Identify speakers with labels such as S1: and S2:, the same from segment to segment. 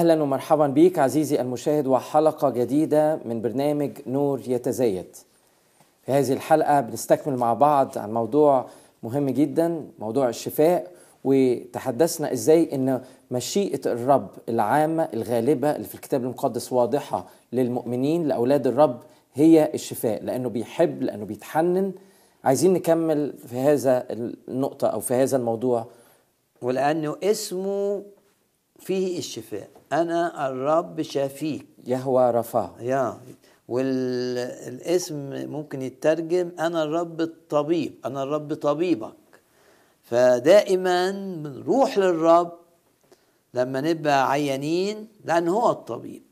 S1: أهلا ومرحبا بك عزيزي المشاهد وحلقة جديدة من برنامج نور يتزايد. في هذه الحلقة بنستكمل مع بعض عن موضوع مهم جدا موضوع الشفاء وتحدثنا إزاي إن مشيئة الرب العامة الغالبة اللي في الكتاب المقدس واضحة للمؤمنين لأولاد الرب هي الشفاء لأنه بيحب لأنه بيتحنن عايزين نكمل في هذا النقطة أو في هذا الموضوع
S2: ولأنه اسمه فيه الشفاء. أنا الرب شافيك.
S1: يهوى رفاه.
S2: يا. والاسم ممكن يترجم أنا الرب الطبيب. أنا الرب طبيبك. فدائما بنروح للرب لما نبقى عيانين لأن هو الطبيب.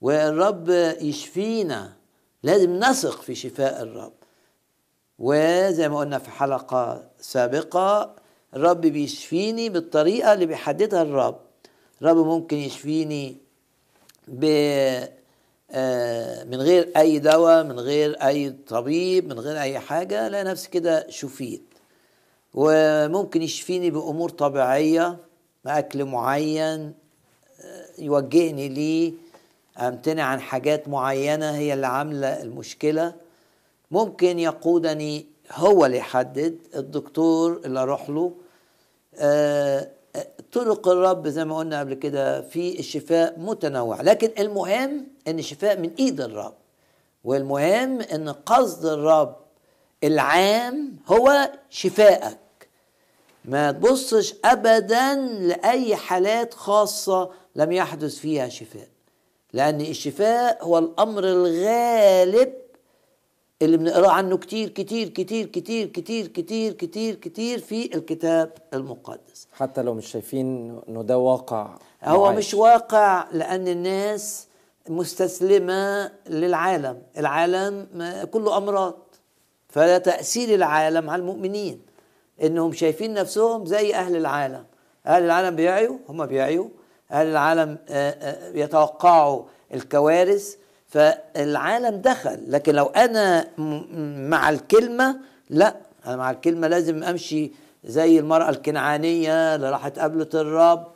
S2: والرب يشفينا. لازم نثق في شفاء الرب. وزي ما قلنا في حلقة سابقة الرب بيشفيني بالطريقة اللي بيحددها الرب. الرب ممكن يشفيني ب من غير أي دواء من غير أي طبيب من غير أي حاجة لا نفسي كده شفيت. وممكن يشفيني بأمور طبيعية أكل معين يوجهني ليه أمتنع عن حاجات معينة هي اللي عاملة المشكلة. ممكن يقودني هو اللي يحدد الدكتور اللي أروح له آه طرق الرب زي ما قلنا قبل كده في الشفاء متنوع لكن المهم إن الشفاء من إيد الرب والمهم إن قصد الرب العام هو شفائك ما تبصش ابدا لأي حالات خاصة لم يحدث فيها شفاء لأن الشفاء هو الأمر الغالب اللي بنقراه عنه كتير كتير كتير كتير كتير كتير كتير كتير في الكتاب المقدس.
S1: حتى لو مش شايفين إنه ده واقع
S2: هو. مش واقع لأن الناس مستسلمة للعالم. العالم كله أمراض. فلا تأثير العالم على المؤمنين. إنهم شايفين نفسهم زي أهل العالم. أهل العالم بيعيوا هم بيعيوا. أهل العالم يتوقعوا الكوارث. فالعالم دخل لكن لو أنا مع الكلمة لا. أنا مع الكلمة لازم أمشي زي المرأة الكنعانية اللي راحت قابلت الرب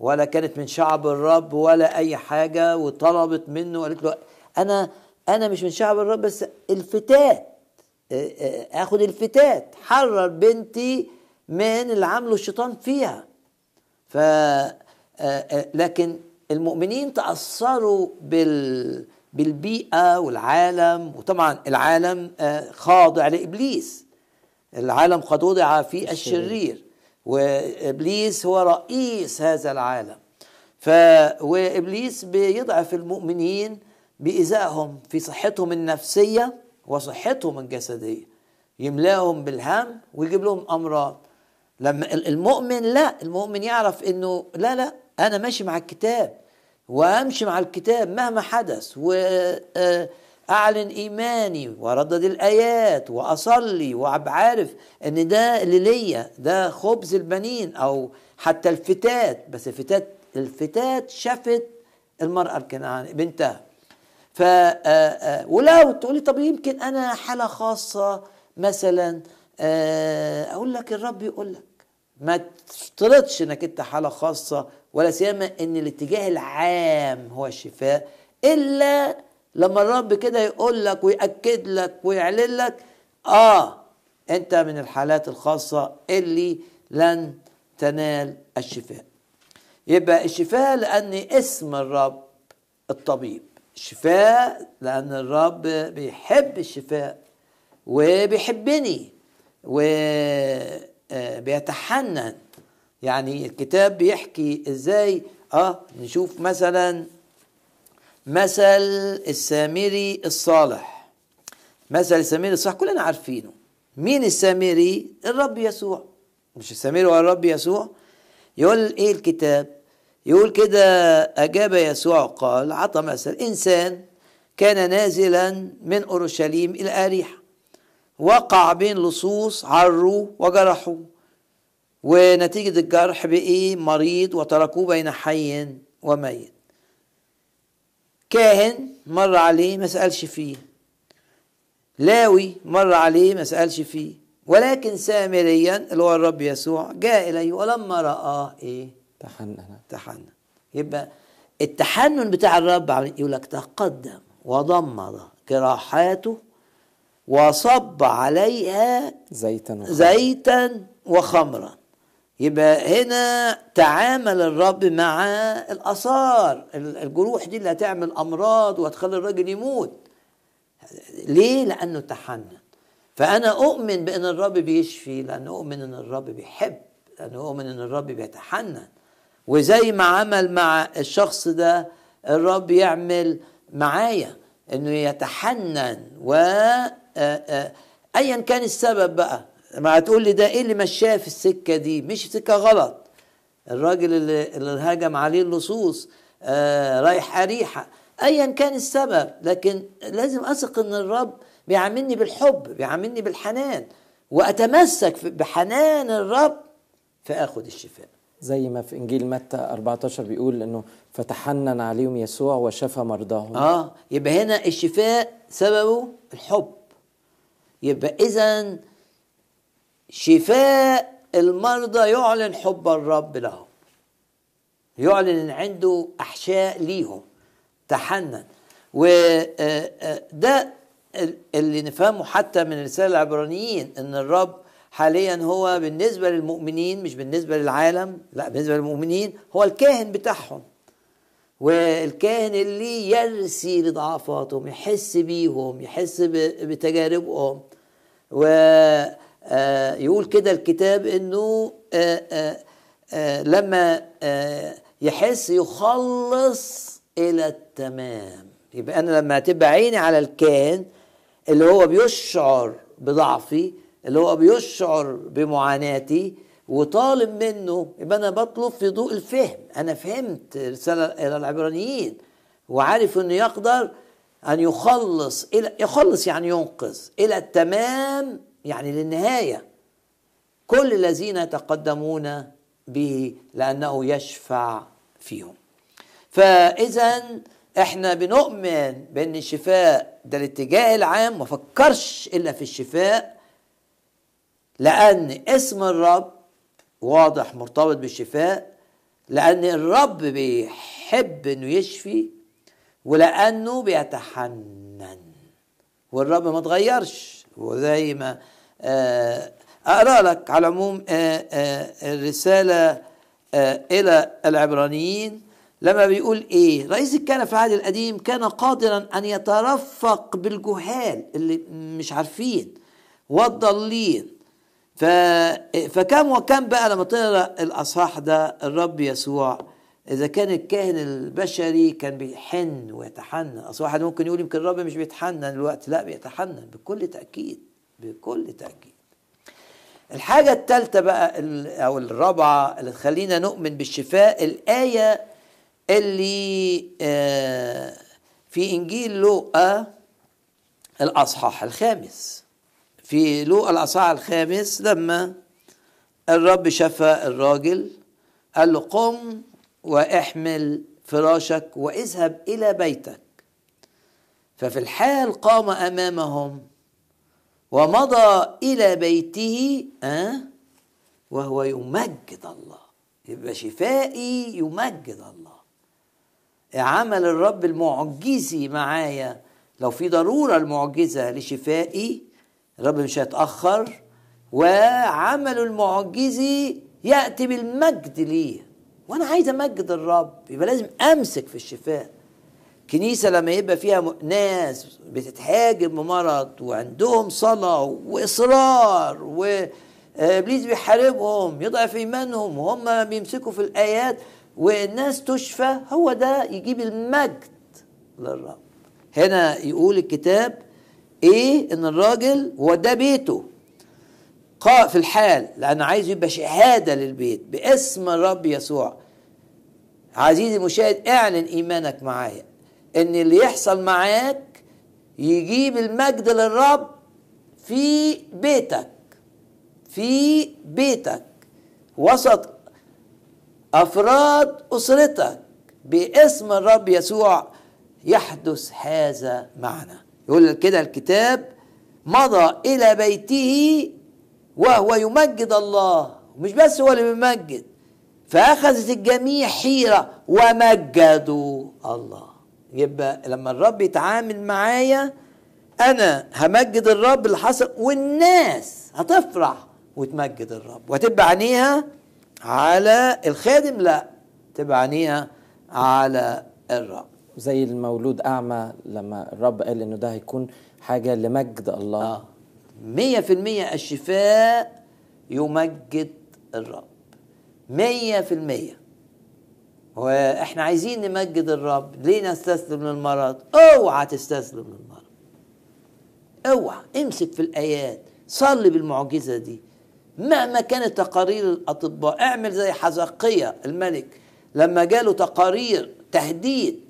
S2: ولا كانت من شعب الرب ولا أي حاجة وطلبت منه وقالت له أنا أنا مش من شعب الرب بس الفتات آخد الفتات حرر بنتي من اللي عامله الشيطان فيها. ف لكن المؤمنين تأثروا بال بالبيئة والعالم وطبعا العالم خاضع لإبليس العالم قد وضع في الشرير. وإبليس هو رئيس هذا العالم. ف وإبليس بيضعف المؤمنين بإيذائهم في صحتهم النفسية وصحتهم الجسدية. يملاهم بالهم ويجيب لهم أمراض لما المؤمن لا المؤمن يعرف إنه لا لا أنا ماشي مع الكتاب. وامشي مع الكتاب مهما حدث وأعلن إيماني وأردد الآيات وأصلي وعارف إن ده اللي ليا ده خبز البنين أو حتى الفتات. بس الفتات الفتات شافت المرأة الكنعانيه بنتها. ف ولو تقولي طب يمكن أنا حالة خاصة مثلا أقول لك الرب يقول لك ما تفترضش إنك أنت حالة خاصة ولا سيما إن الاتجاه العام هو الشفاء إلا لما الرب كده يقول لك ويأكد لك ويعلن لك آه أنت من الحالات الخاصة اللي لن تنال الشفاء. يبقى الشفاء لأن اسم الرب الطبيب. الشفاء لأن الرب بيحب الشفاء وبيحبني وبيتحنن يعني الكتاب بيحكي إزاي آه نشوف مثلا مثل السامري الصالح. مثل السامري الصالح كلنا عارفينه. مين السامري؟ الرب يسوع. مش السامري هو الرب يسوع. يقول إيه الكتاب؟ يقول كده أجاب يسوع قال عطى مثل إنسان كان نازلا من أورشليم إلى أريحة. وقع بين لصوص عروه وجرحوه ونتيجة الجرح بقي مريض وتركوه بين حي وميت. كاهن مر عليه ما سألش فيه. لاوي مر عليه ما سألش فيه. ولكن سامريا اللي هو الرب يسوع جاء إليه ولما رآه إيه؟
S1: تحنن.
S2: تحنن. يبقى التحنن بتاع الرب يقول لك تقدم وضمد جراحاته وصب عليها
S1: زيتا وخمر.
S2: زيتا وخمرا. يبقى هنا تعامل الرب مع الآثار. الجروح دي اللي هتعمل أمراض وهتخلي الراجل يموت. ليه؟ لأنه تحنن. فأنا أؤمن بأن الرب بيشفي لأن أؤمن أن الرب بيحب لأن أؤمن أن الرب بيتحنن. وزي ما عمل مع الشخص ده الرب يعمل معايا إنه يتحنن و ايا كان السبب بقى. ما هتقول لي ده إيه اللي مشاه في السكة دي؟ مش سكة غلط. الراجل اللي, اللي هاجم عليه اللصوص آه رايح أريحة. أيا كان السبب لكن لازم أثق أن الرب بيعاملني بالحب بيعاملني بالحنان وأتمسك في- بحنان الرب فآخد الشفاء.
S1: زي ما في إنجيل متى 14 بيقول إنه فتحنن عليهم يسوع وشفى مرضاهم.
S2: آه يبقى هنا الشفاء سببه الحب. يبقى اذا شفاء المرضى يعلن حب الرب لهم. يعلن إن عنده أحشاء ليهم. تحنن. وده اللي نفهمه حتى من رسالة العبرانيين إن الرب حاليا هو بالنسبة للمؤمنين مش بالنسبة للعالم لا بالنسبة للمؤمنين هو الكاهن بتاعهم. والكاهن اللي يرسي لضعفاتهم يحس بيهم يحس بتجاربهم. ويقول كده الكتاب إنه آه، آه، آه، لما آه، يحس يخلص إلى التمام. يبقى أنا لما تبقى عيني على الكاهن اللي هو بيشعر بضعفي اللي هو بيشعر بمعاناتي وطالب منه يبقى أنا بطلب في ضوء الفهم. أنا فهمت رسالة إلى العبرانيين وعارف إنه يقدر أن يخلص إلى يخلص يعني ينقذ إلى التمام يعني للنهاية. كل الذين يتقدمون به لأنه يشفع فيهم. فإذا إحنا بنؤمن بأن الشفاء ده الاتجاه العام ما فكرش إلا في الشفاء لأن اسم الرب واضح مرتبط بالشفاء لأن الرب بيحب إنه يشفي ولأنه بيتحنن. والرب ما اتغيرش وزي ما آه، أقرأ لك على العموم آه، آه، الرسالة آه، إلى العبرانيين. لما بيقول إيه؟ رئيس الكهنة في العهد القديم كان قادرا أن يترفق بالجهال اللي مش عارفين والضالين. ف... فكم وكم بقى لما تقرا الأصحاح ده الرب يسوع إذا كان الكاهن البشري كان بيحن ويتحنن. أصل واحد ممكن يقول يمكن الرب مش بيتحنن الوقت لا بيتحنن بكل تأكيد بكل تأكيد. الحاجة الثالثة بقى ال- أو الرابعة اللي تخلينا نؤمن بالشفاء الآية اللي آه، في إنجيل لوقا الأصحاح الخامس. في لوقا الأصحاح الخامس لما الرب شفى الراجل قال له قم واحمل فراشك واذهب إلى بيتك ففي الحال قام أمامهم ومضى إلى بيته أه؟ وهو يمجد الله يبقى شفائي يمجد الله عمل الرب المعجزي معايا لو في ضرورة المعجزة لشفائي الرب مش هيتأخر وعمل المعجزي يأتي بالمجد ليه. وأنا عايز أمجد الرب يبقى لازم أمسك في الشفاء. كنيسة لما يبقى فيها ناس بتتهاجم بمرض وعندهم صلاة وإصرار وإبليس بيحاربهم يضعف إيمانهم وهم بيمسكوا في الآيات والناس تشفى هو ده يجيب المجد للرب. هنا يقول الكتاب إيه إن الراجل هو ده بيته. في الحال لأنه عايز يبقى شهادة للبيت باسم الرب يسوع. عزيزي المشاهد اعلن إيمانك معايا. إن اللي يحصل معاك يجيب المجد للرب في بيتك. في بيتك. وسط أفراد أسرتك باسم الرب يسوع يحدث هذا معنا. يقول كده الكتاب مضى إلى بيته وهو يمجد الله. مش بس هو اللي بيمجد فأخذت الجميع حيرة ومجدوا الله. يبقى لما الرب يتعامل معايا أنا همجد الرب اللي حصل والناس هتفرح وتمجد الرب. وتبقى عينيها على الخادم لا تبقى عينيها على الرب.
S1: زي المولود أعمى لما الرب قال إنه ده هيكون حاجة لمجد الله.
S2: آه. مية في المية الشفاء يمجد الرب. مية في المية. وإحنا عايزين نمجد الرب. ليه نستسلم للمرض؟ أوعى تستسلم للمرض. أوعى. امسك في الآيات. صلي بالمعجزة دي. مهما كانت تقارير الأطباء اعمل زي حزقية الملك. لما جاله تقارير تهديد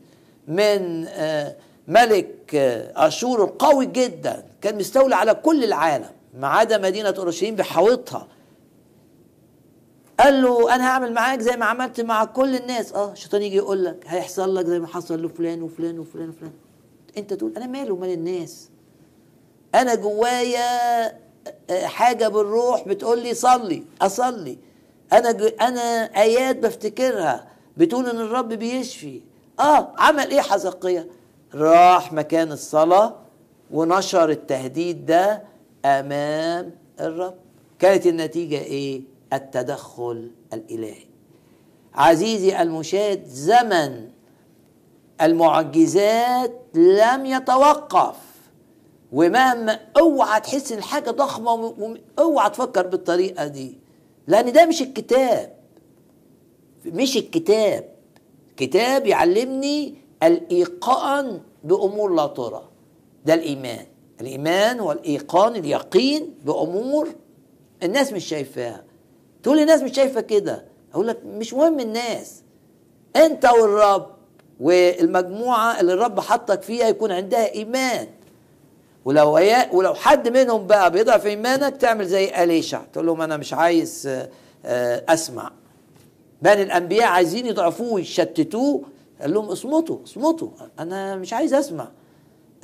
S2: من آه، ملك آه، أشور القوي جدا كان مستولي على كل العالم ما عدا مدينة أورشليم بحوطها قال له أنا هعمل معاك زي ما عملت مع كل الناس. آه الشيطان يجي يقول لك هيحصل لك زي ما حصل لفلان وفلان وفلان وفلان. أنت تقول أنا مالي ومال الناس؟ أنا جوايا آه، حاجة بالروح بتقول لي صلي أصلي. أنا. أنا آيات بفتكرها بتقول إن الرب بيشفي. آه عمل إيه حزقية؟ راح مكان الصلاة ونشر التهديد ده أمام الرب. كانت النتيجة إيه؟ التدخل الإلهي. عزيزي المشاهد زمن المعجزات لم يتوقف ومهما أوعى تحس إن حاجة ضخمة أوعى تفكر بالطريقة دي لأن ده مش الكتاب. مش الكتاب. كتاب يعلمني الإيقان بأمور لا ترى. ده الإيمان. الإيمان هو الايقان اليقين بأمور الناس مش شايفاها. تقول لي الناس مش شايفة كده. أقول لك مش مهم الناس. أنت والرب والمجموعة اللي الرب حطك فيها يكون عندها إيمان. ولو ولو حد منهم بقى بيضعف إيمانك تعمل زي أليشع. تقول لهم أنا مش عايز آه، آه، أسمع. بني الأنبياء عايزين يضعفوه ويشتتوه. قال لهم اصمتوا اصمتوا. أنا مش عايز أسمع.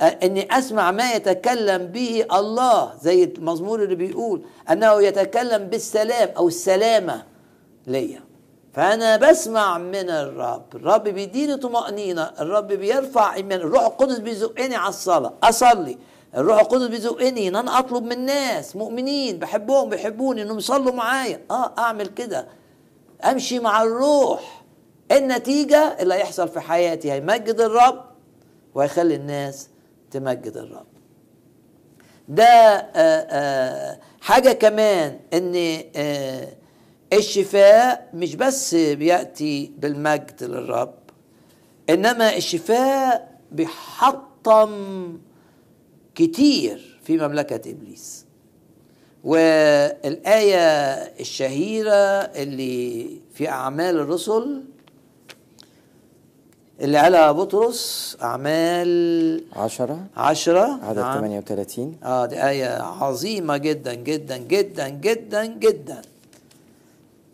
S2: إني أسمع ما يتكلم به الله زي المزمور اللي بيقول أنه يتكلم بالسلام أو السلامة ليا. فأنا بسمع من الرب. الرب بيديني طمأنينة. الرب بيرفع إيمان. الروح القدس بيزقني على الصلاة. أصلي. الروح القدس بيزقني. إن أنا أطلب من ناس مؤمنين بحبهم بيحبوني إنهم يصلوا معايا. آه أعمل كده. أمشي مع الروح. النتيجة؟ اللي هيحصل في حياتي. هيمجد الرب وهيخلي الناس تمجد الرب. ده آه، آه، حاجة كمان إن آه، الشفاء مش بس بيأتي بالمجد للرب إنما الشفاء بيحطم كتير في مملكة إبليس. والآية الشهيرة اللي في أعمال الرسل اللي على بطرس أعمال
S1: عشرة.
S2: عشرة.
S1: عدد
S2: نعم.
S1: 38
S2: آه دي آية عظيمة جدا جدا جدا جدا جدا.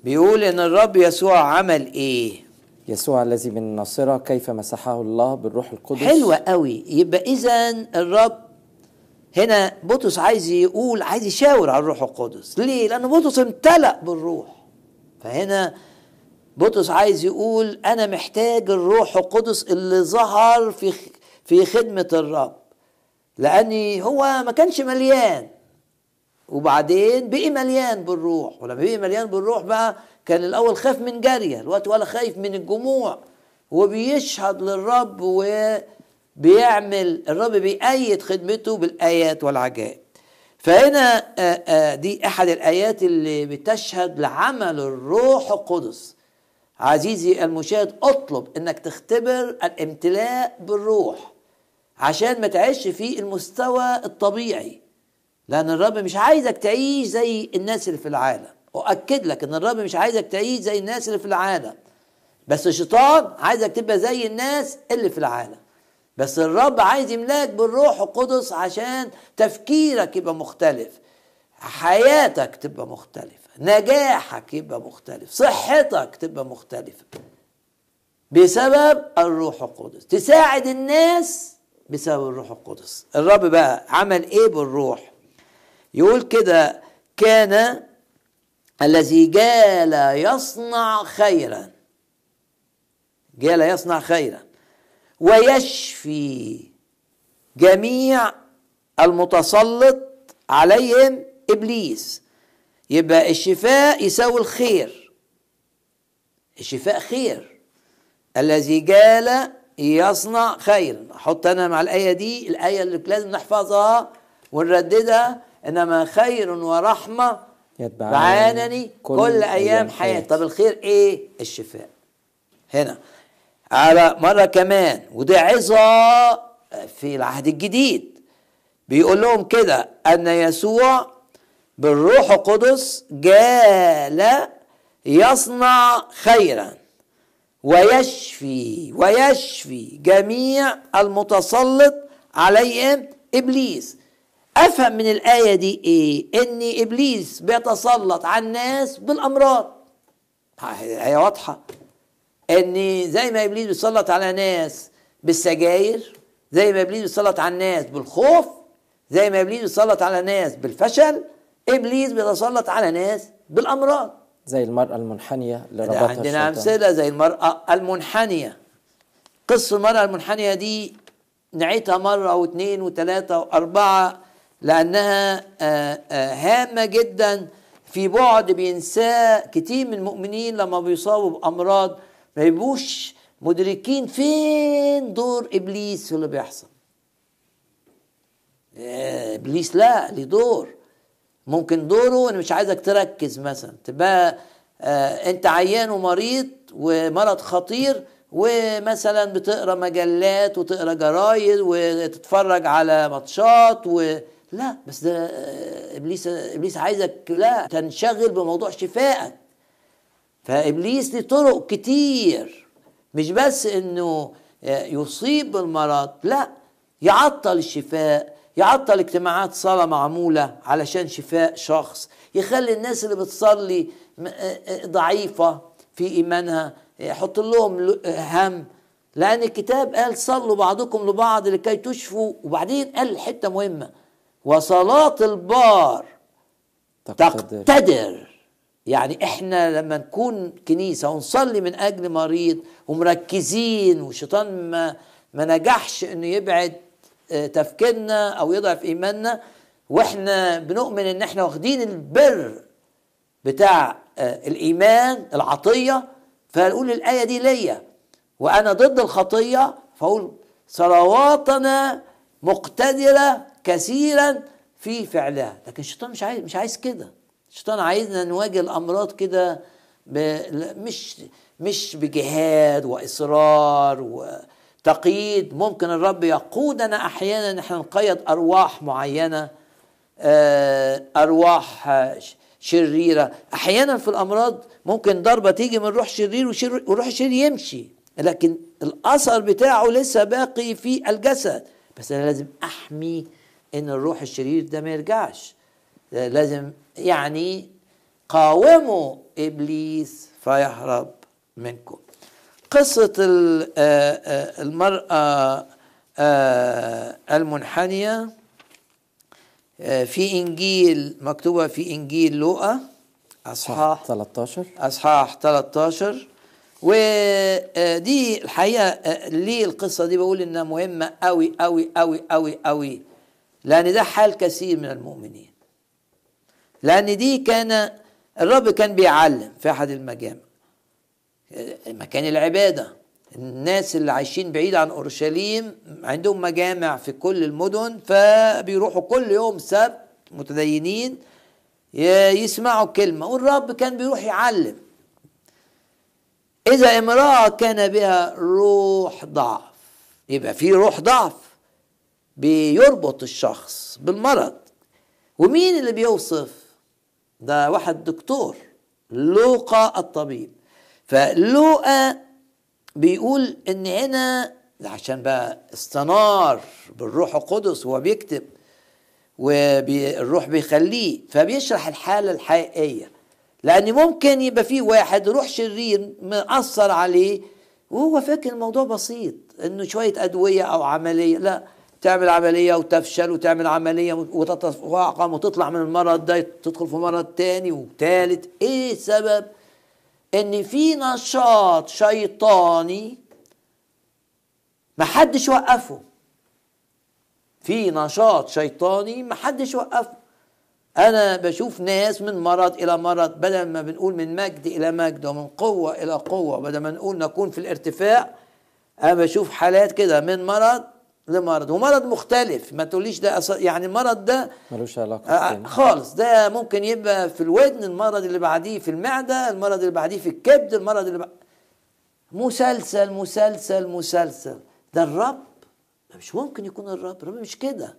S2: بيقول إن الرب يسوع عمل إيه؟
S1: يسوع الذي من الناصرة كيف مسحه الله بالروح القدس؟
S2: حلوة قوي. يبقى اذا الرب هنا بطرس عايز يقول عايز يشاور على الروح القدس. ليه؟ لأن بطرس امتلأ بالروح. فهنا بطرس عايز يقول أنا محتاج الروح القدس اللي ظهر في في خدمة الرب. لأني هو ما كانش مليان. وبعدين بقي مليان بالروح. ولما بقي مليان بالروح بقى كان الأول خاف من جارية الوقت ولا خايف من الجموع. وبيشهد للرب وبيعمل الرب بيأيد خدمته بالآيات والعجائب. فهنا آه، آه، دي أحد الآيات اللي بتشهد لعمل الروح القدس. عزيزي المشاهد اطلب إنك تختبر الامتلاء بالروح عشان ما تعيش في المستوى الطبيعي. لأن الرب مش عايزك تعيش زي الناس اللي في العالم. أؤكد لك إن الرب مش عايزك تعيش زي الناس اللي في العالم. بس الشيطان عايزك تبقى زي الناس اللي في العالم. بس الرب عايز يملاك بالروح القدس عشان تفكيرك يبقى مختلف حياتك تبقى مختلفة نجاحك يبقى مختلف صحتك تبقى مختلفة بسبب الروح القدس تساعد الناس بسبب الروح القدس. الرب بقى عمل إيه بالروح؟ يقول كده كان الذي جال يصنع خيرا جال يصنع خيرا. ويشفي جميع المتسلط عليهم إبليس. يبقى الشفاء يساوي الخير. الشفاء خير. الذي جال يصنع خيرا أحط أنا مع الآية دي الآية اللي لازم نحفظها ونرددها. إنما خير ورحمة بعانني كل, كل أيام حياتي طب الخير إيه؟ الشفاء. هنا. على مرة كمان ودي عظة في العهد الجديد. بيقول لهم كده أن يسوع بالروح القدس جال يصنع خيرا ويشفي ويشفي جميع المتسلط عليهم إبليس. أفهم من الآية دي إيه؟ ان إبليس بيتسلط على الناس بالأمراض. هي واضحة. ان زي ما إبليس بيسلط على ناس بالسجاير زي ما إبليس بيسلط على الناس بالخوف زي ما إبليس بيسلط على ناس بالفشل إبليس بيتسلط على ناس بالأمراض.
S1: زي المرأة المنحنية اللي ربطها
S2: عندنا أمثلة زي المرأة المنحنية. قصه المرأة المنحنية دي نعيتها مرة واثنين وثلاثة وأربعة لأنها آه، آه، هامة جدا في بعد بينساه كتير من المؤمنين لما بيصابوا بأمراض ما يبقوش مدركين فين دور إبليس في اللي بيحصل. آه، إبليس لا ليه دور؟ ممكن دوره أنا مش عايزك تركز مثلا تبقى آه أنت عيان ومريض ومرض خطير ومثلا بتقرأ مجلات وتقرأ جرايد وتتفرج على ماتشات و لا بس ده آه إبليس إبليس عايزك لا تنشغل بموضوع شفائك. فإبليس له طرق كتير. مش بس إنه يصيب بالمرض لا يعطل الشفاء يعطل اجتماعات صلاة معمولة علشان شفاء شخص يخلي الناس اللي بتصلي ضعيفة في إيمانها يحط لهم هم. لأن الكتاب قال صلوا بعضكم لبعض لكي تشفوا. وبعدين قال حتة مهمة وصلاة البار تقتدر, تقتدر. يعني إحنا لما نكون كنيسة ونصلي من أجل مريض ومركزين والشيطان ما ما نجحش إنه يبعد آه، تفكيرنا أو يضعف إيماننا وإحنا بنؤمن إن إحنا واخدين البر بتاع آه، الإيمان العطية فنقول الآية دي ليا. وأنا ضد الخطية فأقول صلواتنا مقتدرة كثيرا في فعلها. لكن الشيطان مش عايز مش عايز كده. الشيطان عايزنا نواجه الأمراض كده مش مش بجهاد وإصرار وتقييد. ممكن الرب يقودنا أحيانا إحنا نقيد أرواح معينة آه، أرواح شريرة. أحيانا في الأمراض ممكن ضربة تيجي من روح شرير وروح شرير يمشي لكن الأثر بتاعه لسه باقي في الجسد. بس أنا لازم أحمي إن الروح الشرير ده ما يرجعش. لازم يعني قاوموا إبليس فيهرب منكم. قصة آه، آه، المرأة آه، المنحنية في إنجيل مكتوبة في إنجيل لوقا
S1: أصحاح 13
S2: أصحاح 13 ودي الحقيقة ليه القصة دي؟ بقول إنها مهمة قوي قوي قوي قوي قوي لأن ده حال كثير من المؤمنين. لأن دي كان الرب كان بيعلم في أحد المجامع. مكان العبادة. الناس اللي عايشين بعيد عن أورشليم عندهم مجامع في كل المدن فبيروحوا كل يوم سبت متدينين يسمعوا كلمة والرب كان بيروح يعلم. إذا امرأة كان بها روح ضعف يبقى في روح ضعف بيربط الشخص بالمرض. ومين اللي بيوصف؟ ده واحد دكتور لوقا الطبيب. فلوقا بيقول إن هنا عشان بقى استنار بالروح القدس وهو بيكتب والروح بيخليه فبيشرح الحالة الحقيقية. لأن ممكن يبقى في واحد روح شرير مأثر عليه وهو فاكر الموضوع بسيط إنه شوية أدوية أو عملية لا. تعمل عملية وتفشل وتعمل عملية وتتفاقم وتطلع من المرض ده تدخل في مرض تاني وتالت. إيه سبب؟ إن في نشاط شيطاني محدش وقفه. في نشاط شيطاني محدش وقفه. أنا بشوف ناس من مرض إلى مرض بدل ما بنقول من مجد إلى مجد ومن قوة إلى قوة بدل ما نقول نكون في الارتفاع أنا بشوف حالات كده من مرض لمرض ومرض مختلف. ما تقوليش ده أص... يعني المرض ده
S1: ملوش علاقة
S2: آه،
S1: بالتاني.
S2: خالص. ده ممكن يبقى في الودن المرض اللي بعديه في المعدة المرض اللي بعديه في الكبد المرض اللي بعديه مسلسل مسلسل مسلسل. ده الرب مش ممكن يكون الرب. الرب مش كده.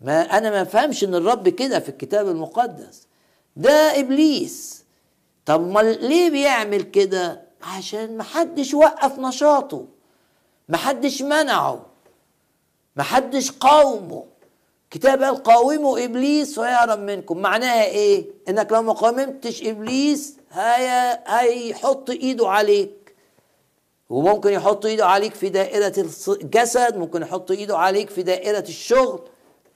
S2: ما أنا ما فهمش إن الرب كده في الكتاب المقدس. ده إبليس. طب ما ليه بيعمل كده؟ عشان محدش وقف نشاطه. محدش منعه. محدش قاومه. كتاب قال قاوموا إبليس ويهرب منكم. معناها إيه؟ إنك لو ما قاومتش إبليس هي هيحط إيده عليك. وممكن يحط إيده عليك في دائرة الجسد ممكن يحط إيده عليك في دائرة الشغل.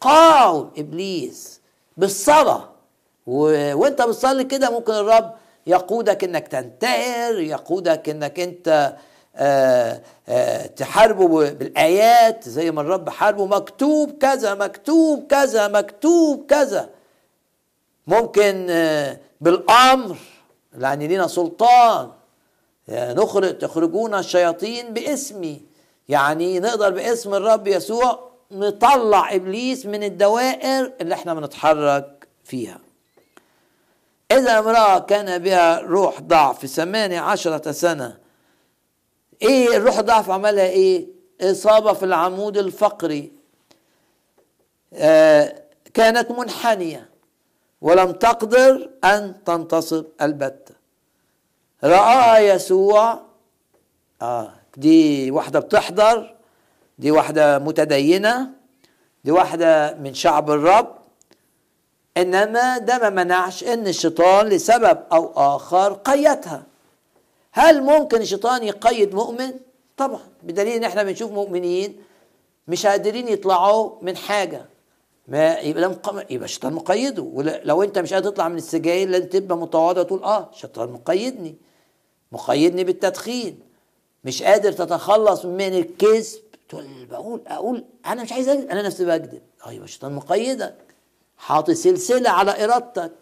S2: قاوم إبليس بالصلاة. و... وإنت بتصلي كده ممكن الرب يقودك إنك تنتهر يقودك إنك إنت تحاربه بالآيات زي ما الرب حاربه مكتوب كذا مكتوب كذا مكتوب كذا. ممكن آه بالأمر لأن لينا سلطان. نخرج تخرجون الشياطين باسمي. يعني نقدر باسم الرب يسوع نطلع إبليس من الدوائر اللي إحنا بنتحرك فيها. إذا امرأة كان بها روح ضعف ثمانية عشرة سنة إيه الروح الضعف عملها إيه؟ إصابة في العمود الفقري. آه كانت منحنية ولم تقدر أن تنتصب البتة رآها يسوع آه دي واحدة بتحضر دي واحدة متدينة دي واحدة من شعب الرب. إنما ده ما منعش إن الشيطان لسبب أو آخر قيدها. هل ممكن الشيطان يقيد مؤمن؟ طبعا. بدليل إن إحنا بنشوف مؤمنين مش قادرين يطلعوا من حاجة. ما يبقى ده مق... يبقى الشيطان مقيده. ولو أنت مش قادر تطلع من السجاير لازم تبقى متواضع تقول آه الشيطان مقيدني. مقيدني بالتدخين. مش قادر تتخلص من الكذب. تقول بقول أقول أنا مش عايز أكذب. أنا نفسي بكذب. آه يبقى الشيطان مقيدك. حاطط سلسلة على إرادتك.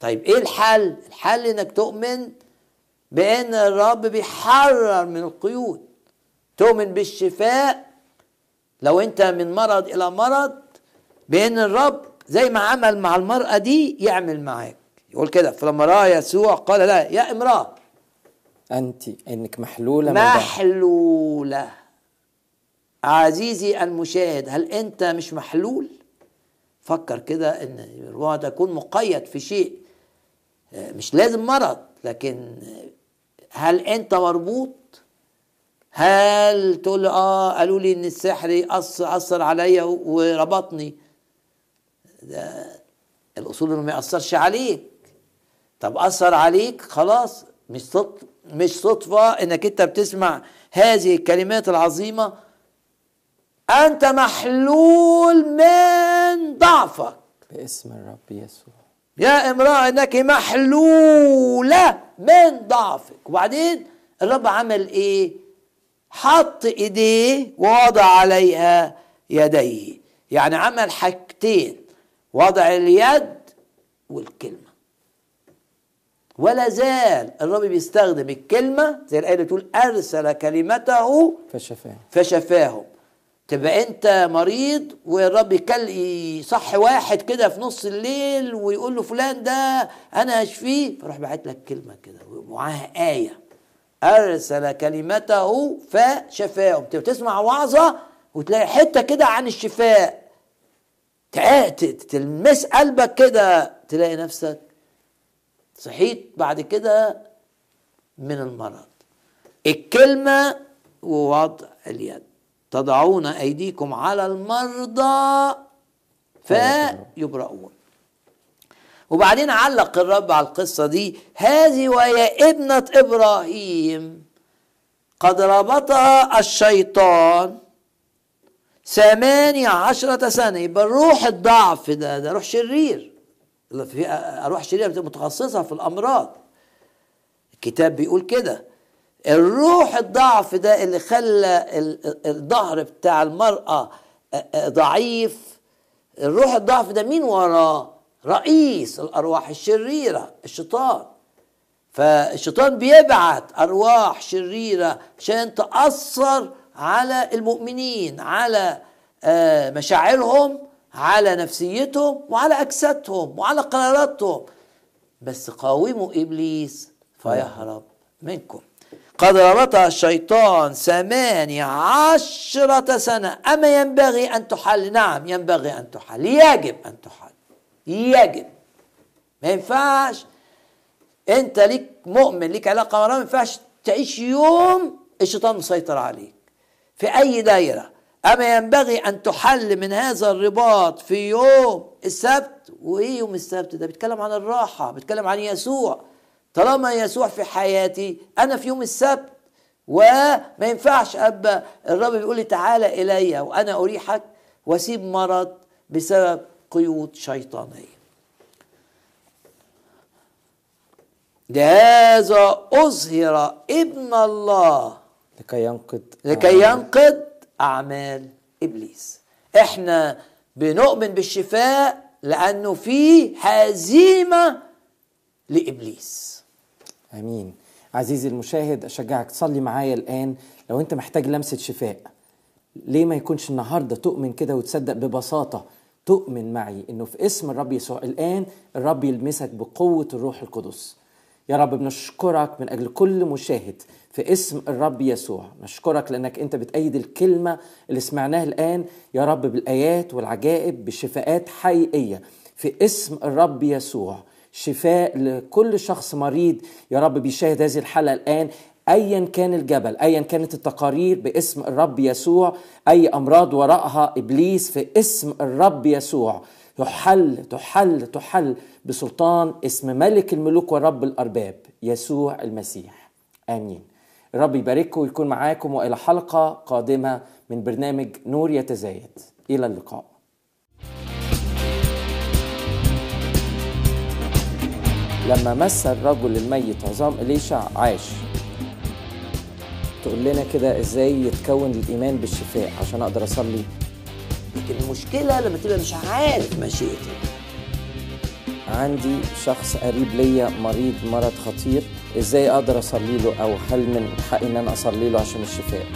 S2: طيب إيه الحل؟ الحل إنك تؤمن بأن الرب بيحرر من القيود. تؤمن بالشفاء لو أنت من مرض إلى مرض بأن الرب زي ما عمل مع المرأة دي يعمل معاك. يقول كده فلما رأى يسوع قال لا يا امرأة.
S1: أنت إنك محلولة من
S2: محلولة. عزيزي المشاهد هل أنت مش محلول؟ فكر كده إن ربما تكون مقيد في شيء آه، مش لازم مرض لكن هل أنت مربوط هل تقول آه قالوا لي إن السحر اثر أثر عليا وربطني. ده الأصول إنه ما يأثرش عليك. طب أثر عليك؟ خلاص مش مش صدفة إنك أنت بتسمع هذه الكلمات العظيمة. أنت محلول من ضعفك.
S1: باسم الرب يسوع.
S2: يا امرأة إنك محلولة من ضعفك. وبعدين الرب عمل إيه؟ حط إيديه ووضع عليها يديه. يعني عمل حاجتين وضع اليد والكلمة. ولا زال الرب بيستخدم الكلمة زي الآية اللي بتقول أرسل كلمته
S1: فشفاه.
S2: فشفاهم. تبقى انت مريض والرب يصح واحد كده في نص الليل ويقول له فلان ده أنا هشفيه فراح باعت لك كلمة كده ومعاها آية. أرسل كلمته فشفاهم تبقى تسمع وعظة وتلاقي حتة كده عن الشفاء. تلمس قلبك كده تلاقي نفسك صحيت بعد كده من المرض. الكلمة ووضع اليد. تضعون أيديكم على المرضى فيبرؤون. وبعدين علق الرب على القصة دي هذه وهي ابنة إبراهيم. قد ربطها الشيطان ثمانية عشرة سنة يبقى الروح الضعف ده ده روح شرير. في أرواح شريرة متخصصة في الأمراض. الكتاب بيقول كده. الروح الضعف ده اللي خلى ال- الظهر بتاع المرأة ضعيف الروح الضعف ده مين وراه؟ رئيس الأرواح الشريرة الشيطان. فالشيطان بيبعت أرواح شريرة عشان تأثر على المؤمنين على مشاعرهم على نفسيتهم وعلى أجسادهم وعلى قراراتهم. بس قاوموا إبليس فيهرب منكم. قد ربطها الشيطان ثمانية عشرة سنة. أما ينبغي أن تحل؟ نعم ينبغي أن تحل. يجب أن تحل. يجب. ما ينفعش. أنت ليك مؤمن ليك مع الله ما ينفعش تعيش يوم الشيطان مسيطر عليك. في أي دايرة. أما ينبغي أن تحل من هذا الرباط في يوم السبت. وإيه يوم السبت؟ ده بيتكلم عن الراحة بيتكلم عن يسوع. طالما يسوع في حياتي أنا في يوم السبت. وما ينفعش ابقى الرب بيقول لي تعالى إلي وأنا أريحك. وأسيب مرض بسبب قيود شيطانية. لهذا أظهر ابن الله.
S1: لكي ينقض
S2: لكي ينقض أعمال إبليس. إحنا بنؤمن بالشفاء لأنه في هزيمة لإبليس.
S1: آمين. عزيزي المشاهد أشجعك تصلي معايا الآن لو أنت محتاج لمسة شفاء. ليه ما يكونش النهارده تؤمن كده وتصدق ببساطة؟ تؤمن معي إنه في اسم الرب يسوع الآن الرب يلمسك بقوة الروح القدس. يا رب بنشكرك من أجل كل مشاهد في اسم الرب يسوع. نشكرك لأنك أنت بتأيد الكلمة اللي سمعناها الآن. يا رب بالآيات والعجائب بشفاءات حقيقية في اسم الرب يسوع. شفاء لكل شخص مريض. يا رب بيشاهد هذه الحلقة الآن ايا كان الجبل ايا كانت التقارير باسم الرب يسوع أي أمراض وراءها إبليس في اسم الرب يسوع. تحل تحل تحل بسلطان اسم ملك الملوك ورب الأرباب يسوع المسيح. آمين. الرب يبارككم ويكون معاكم وإلى حلقة قادمة من برنامج نور يتزايد. إلى اللقاء. لما مس الرجل الميت عظام إليشع عاش تقول لنا كده إزاي يتكون الإيمان بالشفاء عشان أقدر أصلي؟
S2: لكن المشكلة لما تبقى مش عارف مشيئته
S1: عندي شخص قريب ليا مريض مرض خطير إزاي أقدر أصلي له؟ أو هل من حقي إن أنا أصلي له عشان الشفاء؟